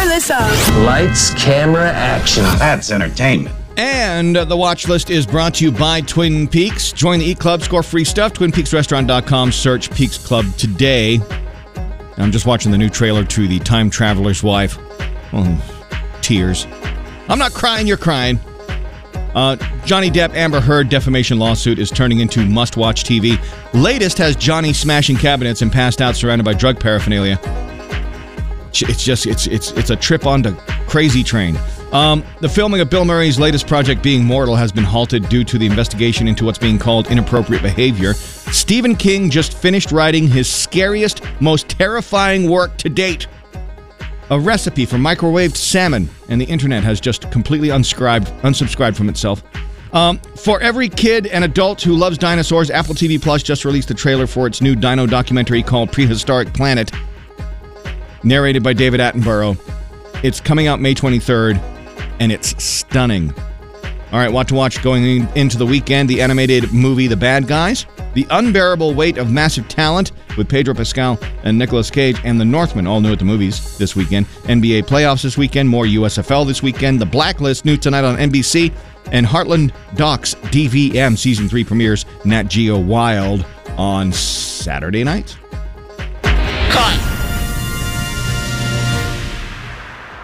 Alyssa. Lights, camera, action. That's entertainment. And the watch list is brought to you by Twin Peaks. Join the Eat Club, score free stuff. TwinPeaksRestaurant.com. Search Peaks Club today. I'm just watching the new trailer to The Time Traveler's Wife. Oh, tears. I'm not crying, you're crying. Uh, Johnny Depp Amber Heard defamation lawsuit is turning into must watch TV. Latest has Johnny smashing cabinets and passed out surrounded by drug paraphernalia. It's just it's it's it's a trip onto crazy train. Um, the filming of Bill Murray's latest project, Being Mortal, has been halted due to the investigation into what's being called inappropriate behavior. Stephen King just finished writing his scariest, most terrifying work to date. A recipe for microwaved salmon, and the internet has just completely unscribed, unsubscribed from itself. Um, for every kid and adult who loves dinosaurs, Apple TV Plus just released the trailer for its new dino documentary called Prehistoric Planet, narrated by David Attenborough. It's coming out May 23rd, and it's stunning. All right, what to watch going into the weekend the animated movie The Bad Guys, The Unbearable Weight of Massive Talent with Pedro Pascal and Nicolas Cage, and The Northman, all new at the movies this weekend. NBA playoffs this weekend, more USFL this weekend. The Blacklist, new tonight on NBC, and Heartland Docs DVM Season 3 premieres Nat Geo Wild on Saturday night. Cut.